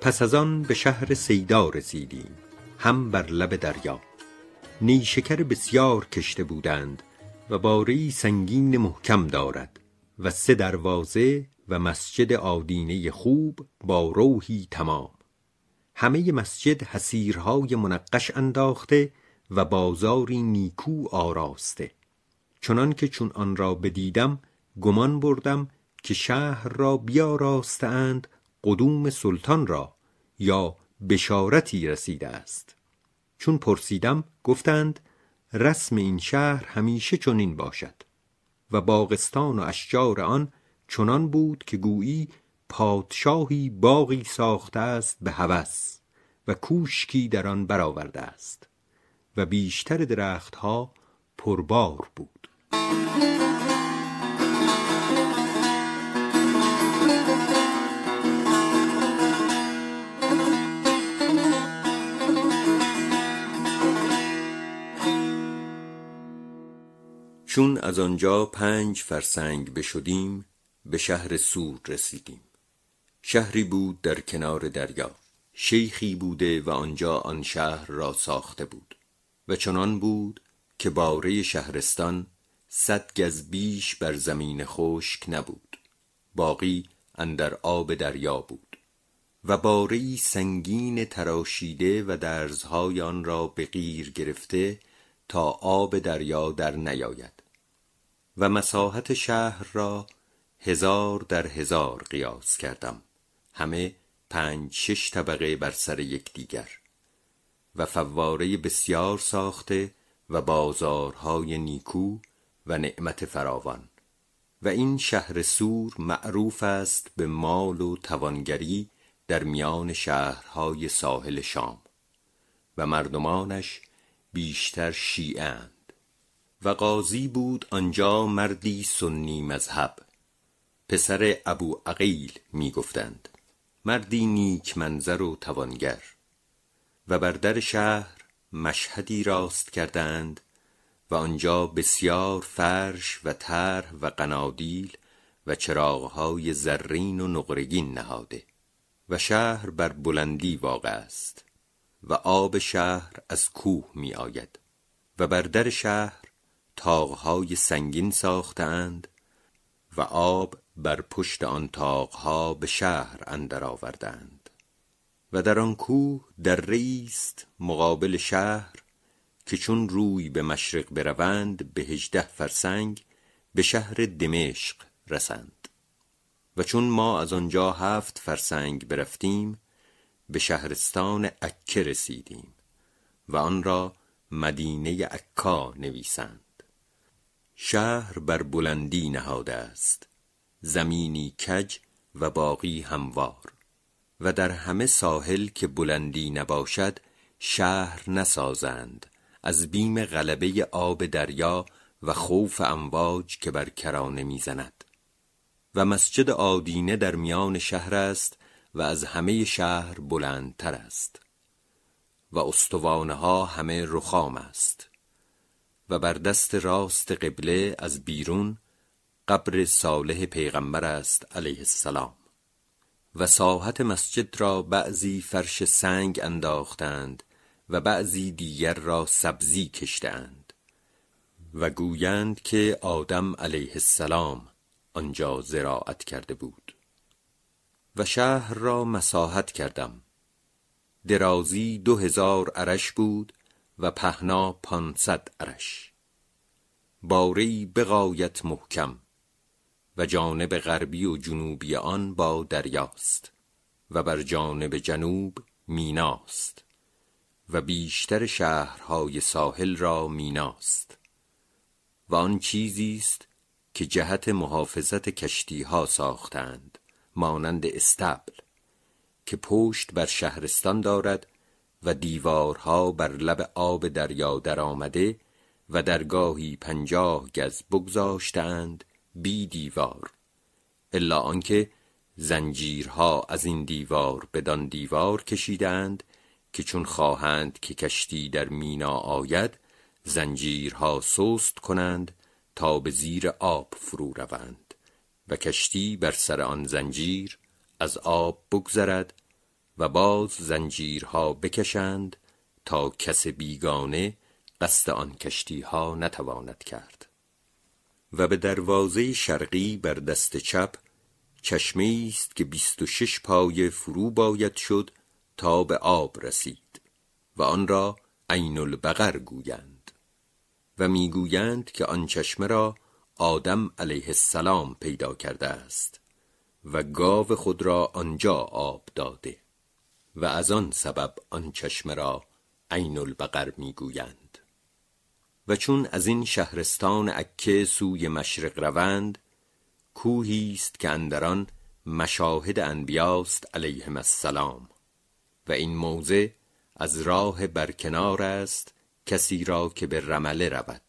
پس از آن به شهر سیدا رسیدیم هم بر لب دریا. نیشکر بسیار کشته بودند و باره سنگین محکم دارد و سه دروازه و مسجد آدینه خوب با روحی تمام. همه مسجد حسیرهای منقش انداخته و بازاری نیکو آراسته. چنان که چون آن را بدیدم گمان بردم که شهر را بیاراستند قدوم سلطان را. یا بشارتی رسیده است. چون پرسیدم گفتند رسم این شهر همیشه چنین باشد. و باغستان و اشجار آن چنان بود که گویی پادشاهی باغی ساخته است به هوس و کوشکی در آن برآورده است. و بیشتر درختها پربار بود. چون از آنجا پنج فرسنگ بشدیم به شهر سور رسیدیم. شهری بود در کنار دریا. شیخی بوده و آنجا آن شهر را ساخته بود. و چنان بود که باره شهرستان صد گز بیش بر زمین خشک نبود. باقی اندر آب دریا بود. و باره سنگین تراشیده و درزهای آن را به غیر گرفته تا آب دریا در نیاید. و مساحت شهر را هزار در هزار قیاس کردم. همه پنج شش طبقه بر سر یکدیگر و فواره بسیار ساخته و بازارهای نیکو و نعمت فراوان. و این شهر سور معروف است به مال و توانگری در میان شهرهای ساحل شام. و مردمانش بیشتر شیعند و قاضی بود آنجا مردی سنی مذهب. پسر ابو عقیل می گفتند مردی نیک منظر و توانگر. و بر در شهر مشهدی راست کردند و آنجا بسیار فرش و طرح و قنادیل و چراغهای زرین و نقرگین نهاده و شهر بر بلندی واقع است و آب شهر از کوه می آید و بر در شهر تاغهای سنگین ساختند و آب بر پشت آن تاغها به شهر اندر آوردند. و در آن کوه در ریست مقابل شهر که چون روی به مشرق بروند به هجده فرسنگ به شهر دمشق رسند. و چون ما از آنجا هفت فرسنگ برفتیم به شهرستان عکه رسیدیم و آن را مدینه عکا نویسند. شهر بر بلندی نهاده است زمینی کج و باقی هموار. و در همه ساحل که بلندی نباشد شهر نسازند از بیم غلبه آب دریا و خوف امواج که بر کرانه می‌زند. و مسجد آدینه در میان شهر است و از همه شهر بلندتر است. و استوانه ها همه رخام است. و بر دست راست قبله از بیرون قبر صالح پیغمبر است علیه السلام. و ساحت مسجد را بعضی فرش سنگ انداختند و بعضی دیگر را سبزی کشتند و گویند که آدم علیه السلام آنجا زراعت کرده بود. و شهر را مساحت کردم. درازی دو هزار عرش بود و پهنا پانصد عرش. باری بغایت محکم و جانب غربی و جنوبی آن با دریاست و بر جانب جنوب میناست و بیشتر شهرهای ساحل را میناست و آن چیزی است که جهت محافظت کشتی ها ساختند مانند استبل که پشت بر شهرستان دارد و دیوارها بر لب آب دریا در آمده و درگاهی پنجاه گز بگذاشتند بی دیوار الا آنکه زنجیرها از این دیوار بدان دیوار کشیدند که چون خواهند که کشتی در مینا آید زنجیرها سست کنند تا به زیر آب فرو روند و کشتی بر سر آن زنجیر از آب بگذرد و باز زنجیرها بکشند تا کس بیگانه قصد آن کشتی ها نتواند کرد. و به دروازه شرقی بر دست چپ چشمه است که بیست و شش پای فرو باید شد تا به آب رسید و آن را عین البقر گویند. و می‌گویند که آن چشمه را آدم علیه السلام پیدا کرده است و گاو خود را آنجا آب داده. و از آن سبب آن چشمه را عین البقر می‌گویند. و چون از این شهرستان عکه سوی مشرق روند کوهی است که اندران مشاهد انبیاست علیهم السلام. و این موضع از راه برکنار است کسی را که به رمله رود.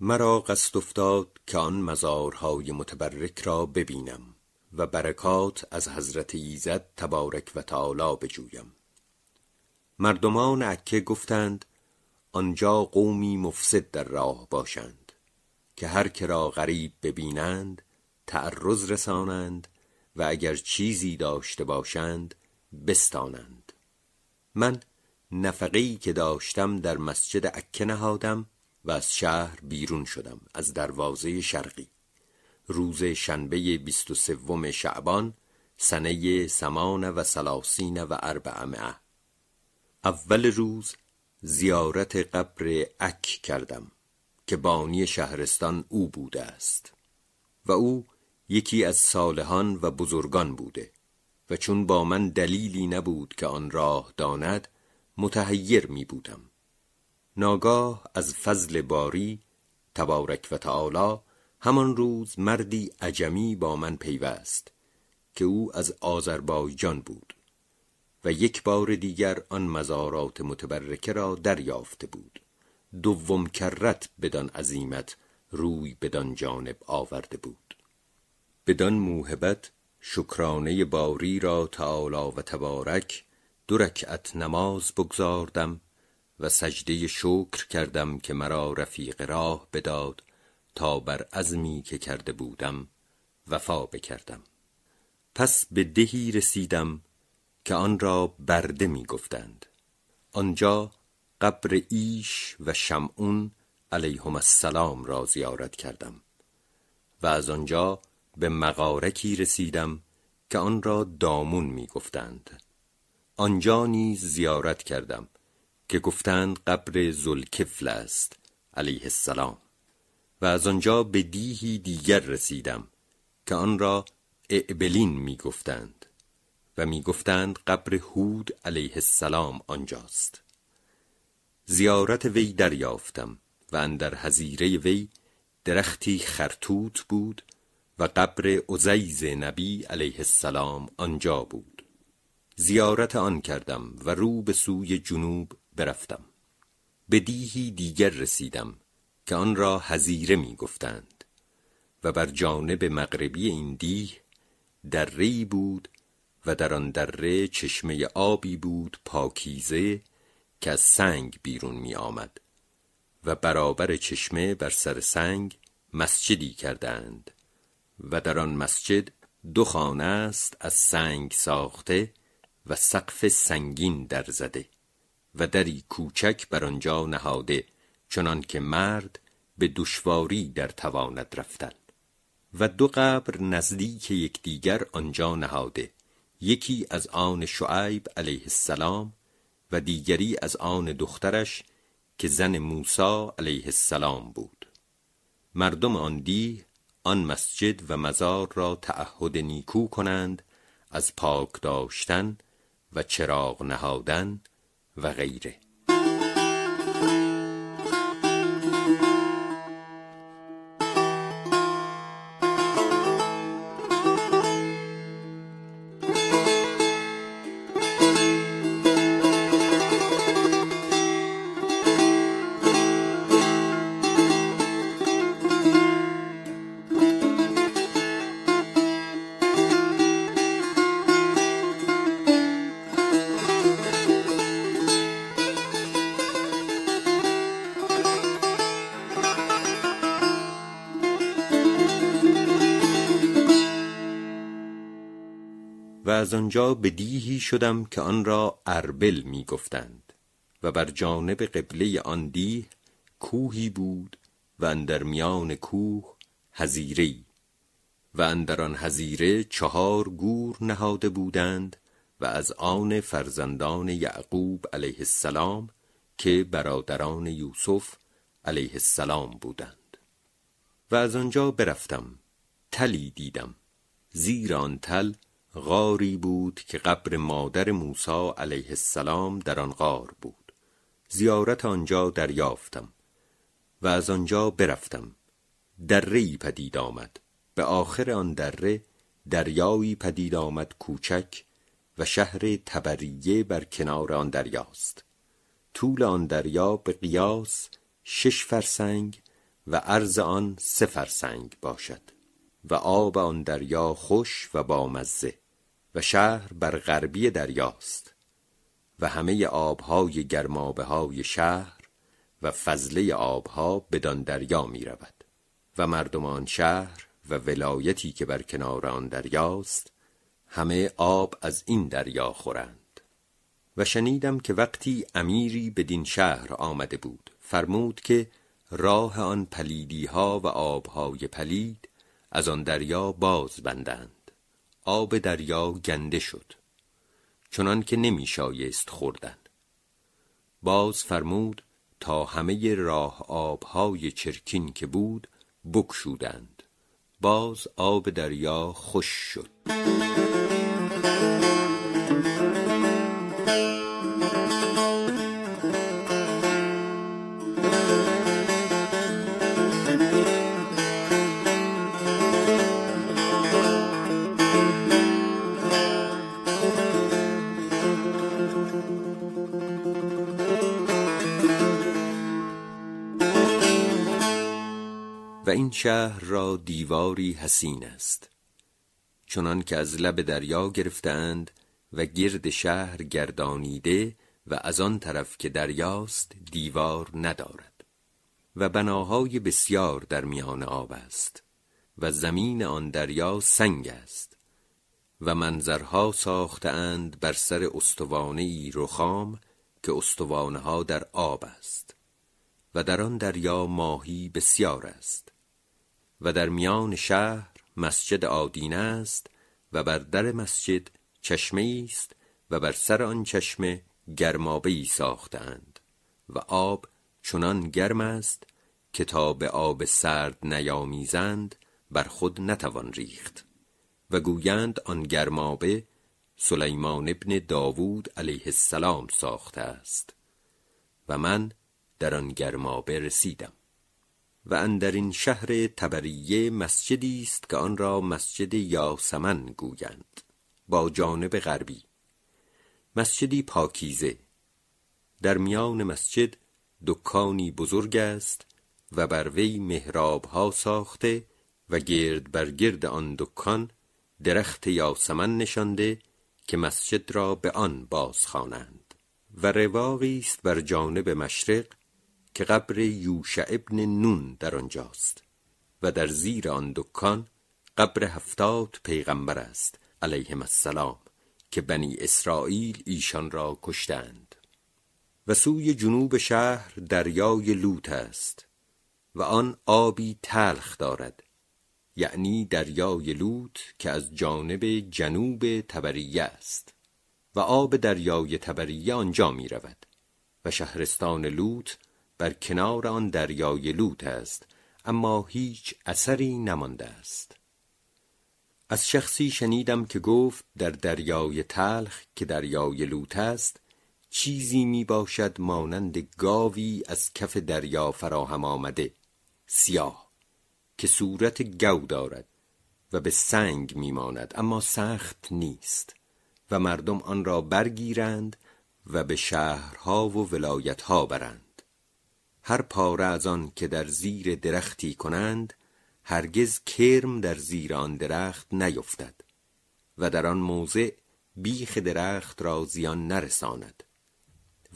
مرا قصد افتاد که آن مزارهای متبرک را ببینم. و برکات از حضرت ایزد تبارک و تعالی بجویم. مردمان عکه گفتند آنجا قومی مفسد در راه باشند که هر که را غریب ببینند تعرض رسانند و اگر چیزی داشته باشند بستانند. من نفقی که داشتم در مسجد عکه نهادم و از شهر بیرون شدم از دروازه شرقی. روز شنبه بیست و سوم شعبان سنه سمان و سلاسین و اربعمعه اول روز زیارت قبر اک کردم که بانی شهرستان او بوده است. و او یکی از صالحان و بزرگان بوده و چون با من دلیلی نبود که آن راه داند متحیر می بودم. ناگاه از فضل باری تبارک و تعالی همان روز مردی عجمی با من پیوست که او از آذربایجان بود و یک بار دیگر آن مزارات متبرکه را دریافته بود. دوم کرت بدان عظیمت روی بدان جانب آورده بود. بدان موهبت شکرانه باری را تعالی و تبارک دو رکعت نماز بگذاردم و سجده شکر کردم که مرا رفیق راه بداد تا بر عزمی که کرده بودم وفا بکردم. پس به دهی رسیدم که آن را برده می گفتند آنجا قبر ایش و شمعون علیهم السلام را زیارت کردم و از آنجا به مغارکی رسیدم که آن را دامون می گفتند آنجا نیز زیارت کردم که گفتند قبر زلکفل است علیه السلام. و از آنجا به دیهی دیگر رسیدم که آن را اعبلین می گفتند و می گفتند قبر هود علیه السلام آنجاست. زیارت وی دریافتم و اندر حزیره وی درختی خرتوت بود و قبر عزیز نبی علیه السلام آنجا بود. زیارت آن کردم و رو به سوی جنوب برفتم. به دیهی دیگر رسیدم که آن را حزیره می گفتند و بر جانب مغربی این دیه دره بود و در آن دره چشمه آبی بود پاکیزه که از سنگ بیرون می آمد و برابر چشمه بر سر سنگ مسجدی کردند و در آن مسجد دو خانه است از سنگ ساخته و سقف سنگین در زده و دری کوچک بر آنجا نهاده چنان که مرد به دشواری در تواند رفتن و دو قبر نزدیک یکدیگر آنجا نهاده یکی از آن شعیب علیه السلام و دیگری از آن دخترش که زن موسی علیه السلام بود. مردم آن دیه آن مسجد و مزار را تعهد نیکو کنند از پاک داشتن و چراغ نهادن و غیره. از آنجا به دیهی شدم که آن را اربل می گفتند و بر جانب قبله آن دیه کوهی بود و اندر میان کوه هزیره و اندر آن هزیره چهار گور نهاده بودند و از آن فرزندان یعقوب علیه السلام که برادران یوسف علیه السلام بودند. و از آنجا برفتم تلی دیدم زیر آن تل غاری بود که قبر مادر موسی علیه السلام در آن غار بود. زیارت آنجا دریافتم و از آنجا برفتم. دره پدید آمد. به آخر آن دره دریایی پدید آمد کوچک و شهر تبریه بر کنار آن دریاست. طول آن دریا به قیاس شش فرسنگ و عرض آن سه فرسنگ باشد و آب آن دریا خوش و بامزه. و شهر بر غربی دریاست و همه آبهای گرمابه های شهر و فضله آبها بدان دریا می رود و مردمان شهر و ولایتی که بر کنار آن دریاست همه آب از این دریا خورند. و شنیدم که وقتی امیری بدین شهر آمده بود فرمود که راه آن پلیدی ها و آبهای پلید از آن دریا باز بندند. آب دریا گنده شد. چنان که نمی شایست خوردن. باز فرمود تا همه راه آبهای چرکین که بود بکشودند باز آب دریا خوش شد. شهر را دیواری حسین است. چنان که از لب دریا گرفتند و گرد شهر گردانیده و از آن طرف که دریاست دیوار ندارد. و بناهای بسیار در میان آب است و زمین آن دریا سنگ است و منظرها ساختند بر سر استوانه ای رخام که استوانه ها در آب است و در آن دریا ماهی بسیار است. و در میان شهر مسجد آدینه است و بر در مسجد چشمه است و بر سر آن چشمه گرمابه ای ساختند و آب چنان گرم است که تا به آب سرد نیامیزند بر خود نتوان ریخت و گویند آن گرمابه سلیمان ابن داوود علیه السلام ساخته است و من در آن گرمابه رسیدم. و اندر این شهر تبریه مسجدی است که آن را مسجد یاسمن گویند. با جانب غربی. مسجدی پاکیزه. در میان مسجد دکانی بزرگ است و بر وی محراب ها ساخته و گرد بر گرد آن دکان درخت یاسمن نشانده که مسجد را به آن بازخوانند. و رواقی است بر جانب مشرق که قبر یوشع ابن نون در آنجاست و در زیر آن دکان قبر هفتاد پیغمبر است علیهم السلام که بنی اسرائیل ایشان را کشتند. و سوی جنوب شهر دریای لوت است و آن آبی تلخ دارد یعنی دریای لوت که از جانب جنوب تبریه است و آب دریای تبریه آنجا می رود و شهرستان لوت بر کنار آن دریای لوت است اما هیچ اثری نمانده است. از شخصی شنیدم که گفت در دریای تلخ که دریای لوت است چیزی می باشد مانند گاوی از کف دریا فراهم آمده سیاه که صورت گو دارد و به سنگ میماند اما سخت نیست و مردم آن را برگیرند و به شهرها و ولایتها برند. هر پاره از آن که در زیر درختی کنند هرگز کرم در زیر آن درخت نیفتد و در آن موضع بیخ درخت را زیان نرساند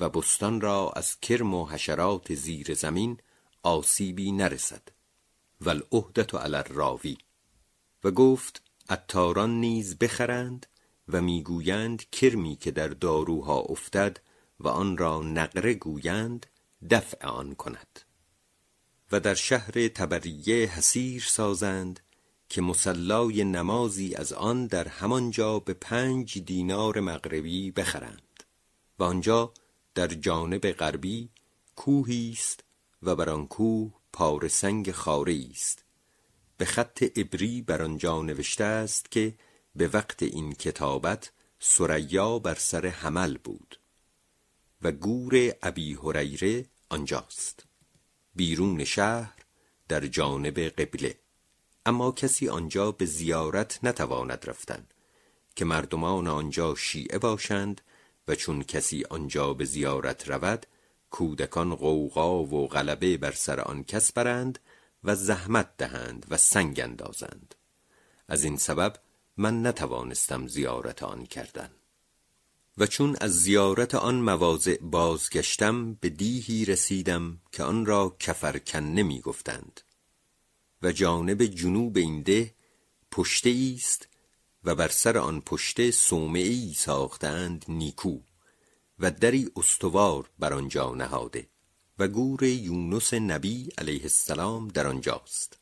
و بستان را از کرم و حشرات زیر زمین آسیبی نرسد. و العهدت علی الراوی. و گفت اتاران نیز بخرند و می‌گویند کرمی که در داروها افتد و آن را نقره گویند دفع آن کند. و در شهر تبریه حسیر سازند که مسلای نمازی از آن در همانجا به پنج دینار مغربی بخرند و آنجا در جانب غربی کوهی است و بر آن کوه پار سنگ خاره است. به خط ابری بر آنجا نوشته است که به وقت این کتابت سریا بر سر حمل بود و گور ابی هریره آنجاست. بیرون شهر در جانب قبله. اما کسی آنجا به زیارت نتواند رفتن که مردمان آنجا شیعه باشند و چون کسی آنجا به زیارت رود کودکان غوغا و غلبه بر سر آن کس برند و زحمت دهند و سنگ اندازند. از این سبب من نتوانستم زیارت آن کردن. و چون از زیارت آن مواضع بازگشتم به دیهی رسیدم که آن را کفرکنه می گفتند و جانب جنوب این ده پشته است و بر سر آن پشته صومعه ای ساختند نیکو و دری استوار بر آنجا نهاده و گور یونس نبی علیه السلام در آنجاست.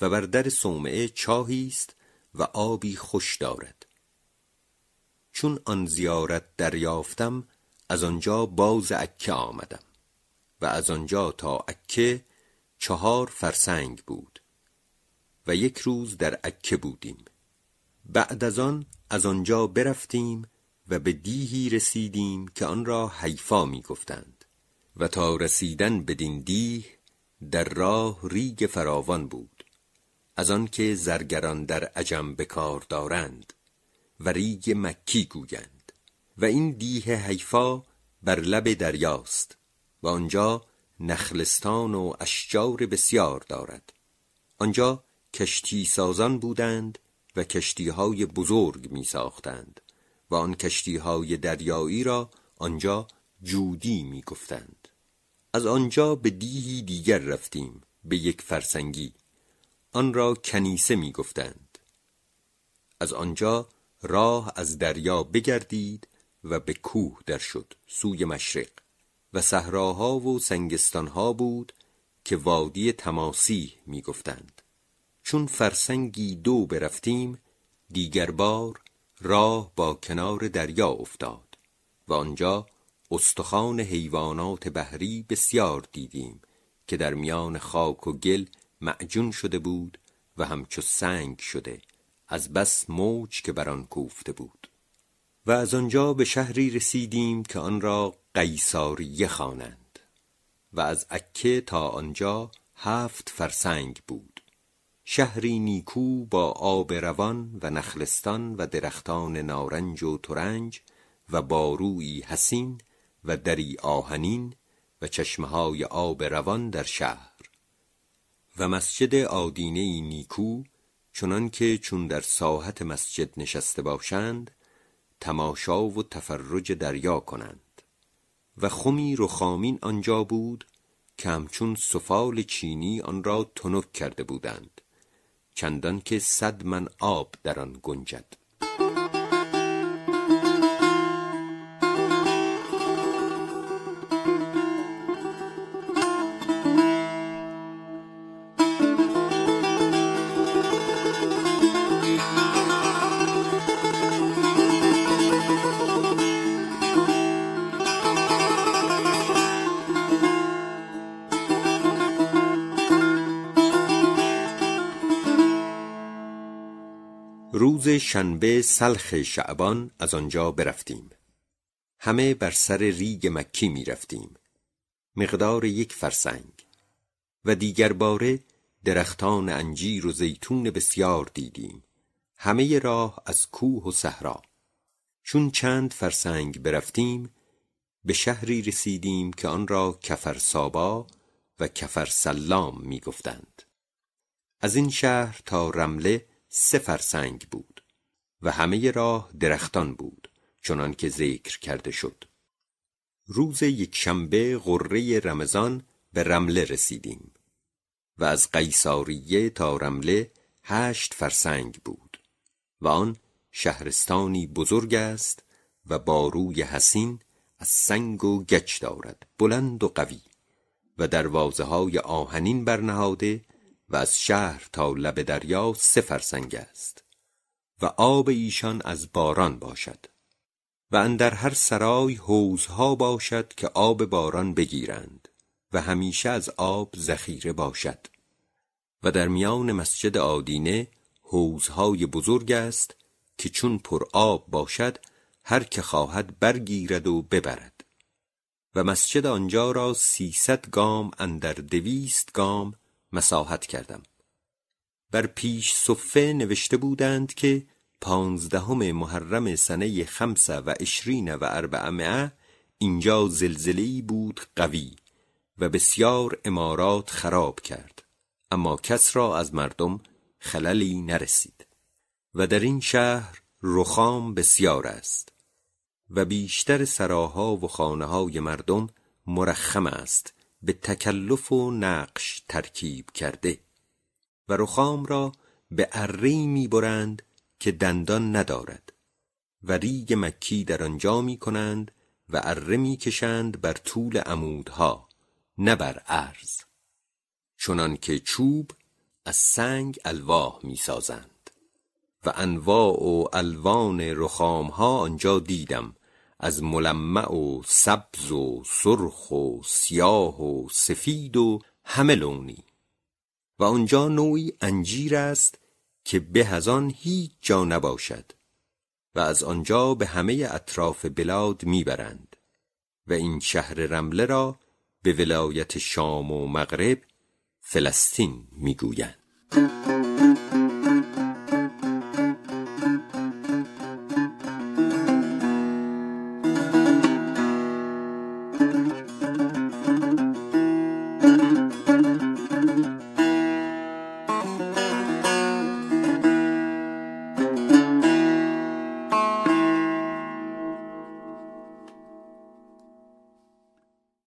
و بر در صومعه چاهی است و آبی خوش دارد. چون آن زیارت دریافتم از آنجا باز عکه آمدم. و از آنجا تا عکه چهار فرسنگ بود. و یک روز در عکه بودیم. بعد از آن از آنجا برفتیم و به دیهی رسیدیم که آن را حیفا می گفتند و تا رسیدن بدین دیه در راه ریگ فراوان بود. از آنکه زرگران در عجم بکار دارند. و ریگ مکی گویند و این دیه حیفا بر لب دریاست و آنجا نخلستان و اشجار بسیار دارد. آنجا کشتی سازان بودند و کشتی های بزرگ می ساختند و آن کشتی های دریایی را آنجا جودی می گفتند. از آنجا به دیهی دیگر رفتیم به یک فرسنگی. آن را کنیسه می گفتند. از آنجا راه از دریا بگردید و به کوه در شد سوی مشرق. و صحراها و سنگستانها بود که وادی تماسیح می گفتند چون فرسنگی دو برفتیم دیگر بار راه با کنار دریا افتاد و آنجا استخوان حیوانات بحری بسیار دیدیم که در میان خاک و گل معجون شده بود و همچو سنگ شده. از بس موج که بر آن کوفته بود. و از آنجا به شهری رسیدیم که آن را قیصاریه خوانند. و از عکه تا آنجا هفت فرسنگ بود. شهری نیکو با آب روان و نخلستان و درختان نارنج و ترنج و بارویی حسین و دری آهنین و چشمه های آب روان در شهر. و مسجد آدینه نیکو چنان که چون در ساحت مسجد نشسته باشند تماشا و تفرج دریا کنند. و خمی رخامین آنجا بود که همچون سفال چینی آن را تنک کرده بودند. چندان که صد من آب در آن گنجد. شنبه سلخ شعبان از آنجا برفتیم. همه بر سر ریگ مکی می رفتیم. مقدار یک فرسنگ. و دیگر باره درختان انجیر و زیتون بسیار دیدیم. همه راه از کوه و صحرا. چون چند فرسنگ برفتیم به شهری رسیدیم که آن را کفر سابا و کفر سلام می گفتند. از این شهر تا رمله سه فرسنگ بود. و همه راه درختان بود چنان که ذکر کرده شد. روز یکشنبه غره رمضان به رمله رسیدیم و از قیصاریه تا رمله هشت فرسنگ بود و آن شهرستانی بزرگ است و باروی حسین از سنگ و گچ دارد بلند و قوی و دروازه های آهنین برنهاده و از شهر تا لب دریا سه فرسنگ است. و آب ایشان از باران باشد و اندر هر سرای حوزها باشد که آب باران بگیرند و همیشه از آب ذخیره باشد و در میان مسجد آدینه حوزهای بزرگ است که چون پر آب باشد هر که خواهد برگیرد و ببرد و مسجد آنجا را سیصد گام اندر دویست گام مساحت کردم بر پیش صفه نوشته بودند که پانزدهم محرم سنه خمسه و اشرین و اربعمعه اینجا زلزلهی بود قوی و بسیار امارات خراب کرد. اما کس را از مردم خللی نرسید و در این شهر رخام بسیار است و بیشتر سراها و خانه های مردم مرخم است به تکلف و نقش ترکیب کرده. و رخام را به اره می برند که دندان ندارد. و ریگ مکی در آنجا می کنند و اره می کشند بر طول عمودها نه بر عرض. چنان که چوب از سنگ الواح می سازند. و انواع و الوان رخام ها آنجا دیدم از ملمع و سبز و سرخ و سیاه و سفید و همه لونی. و آنجا نوعی انجیر است که به از آن هیچ جا نباشد و از آنجا به همه اطراف بلاد می‌برند و این شهر رمله را به ولایت شام و مغرب فلسطین می‌گویند.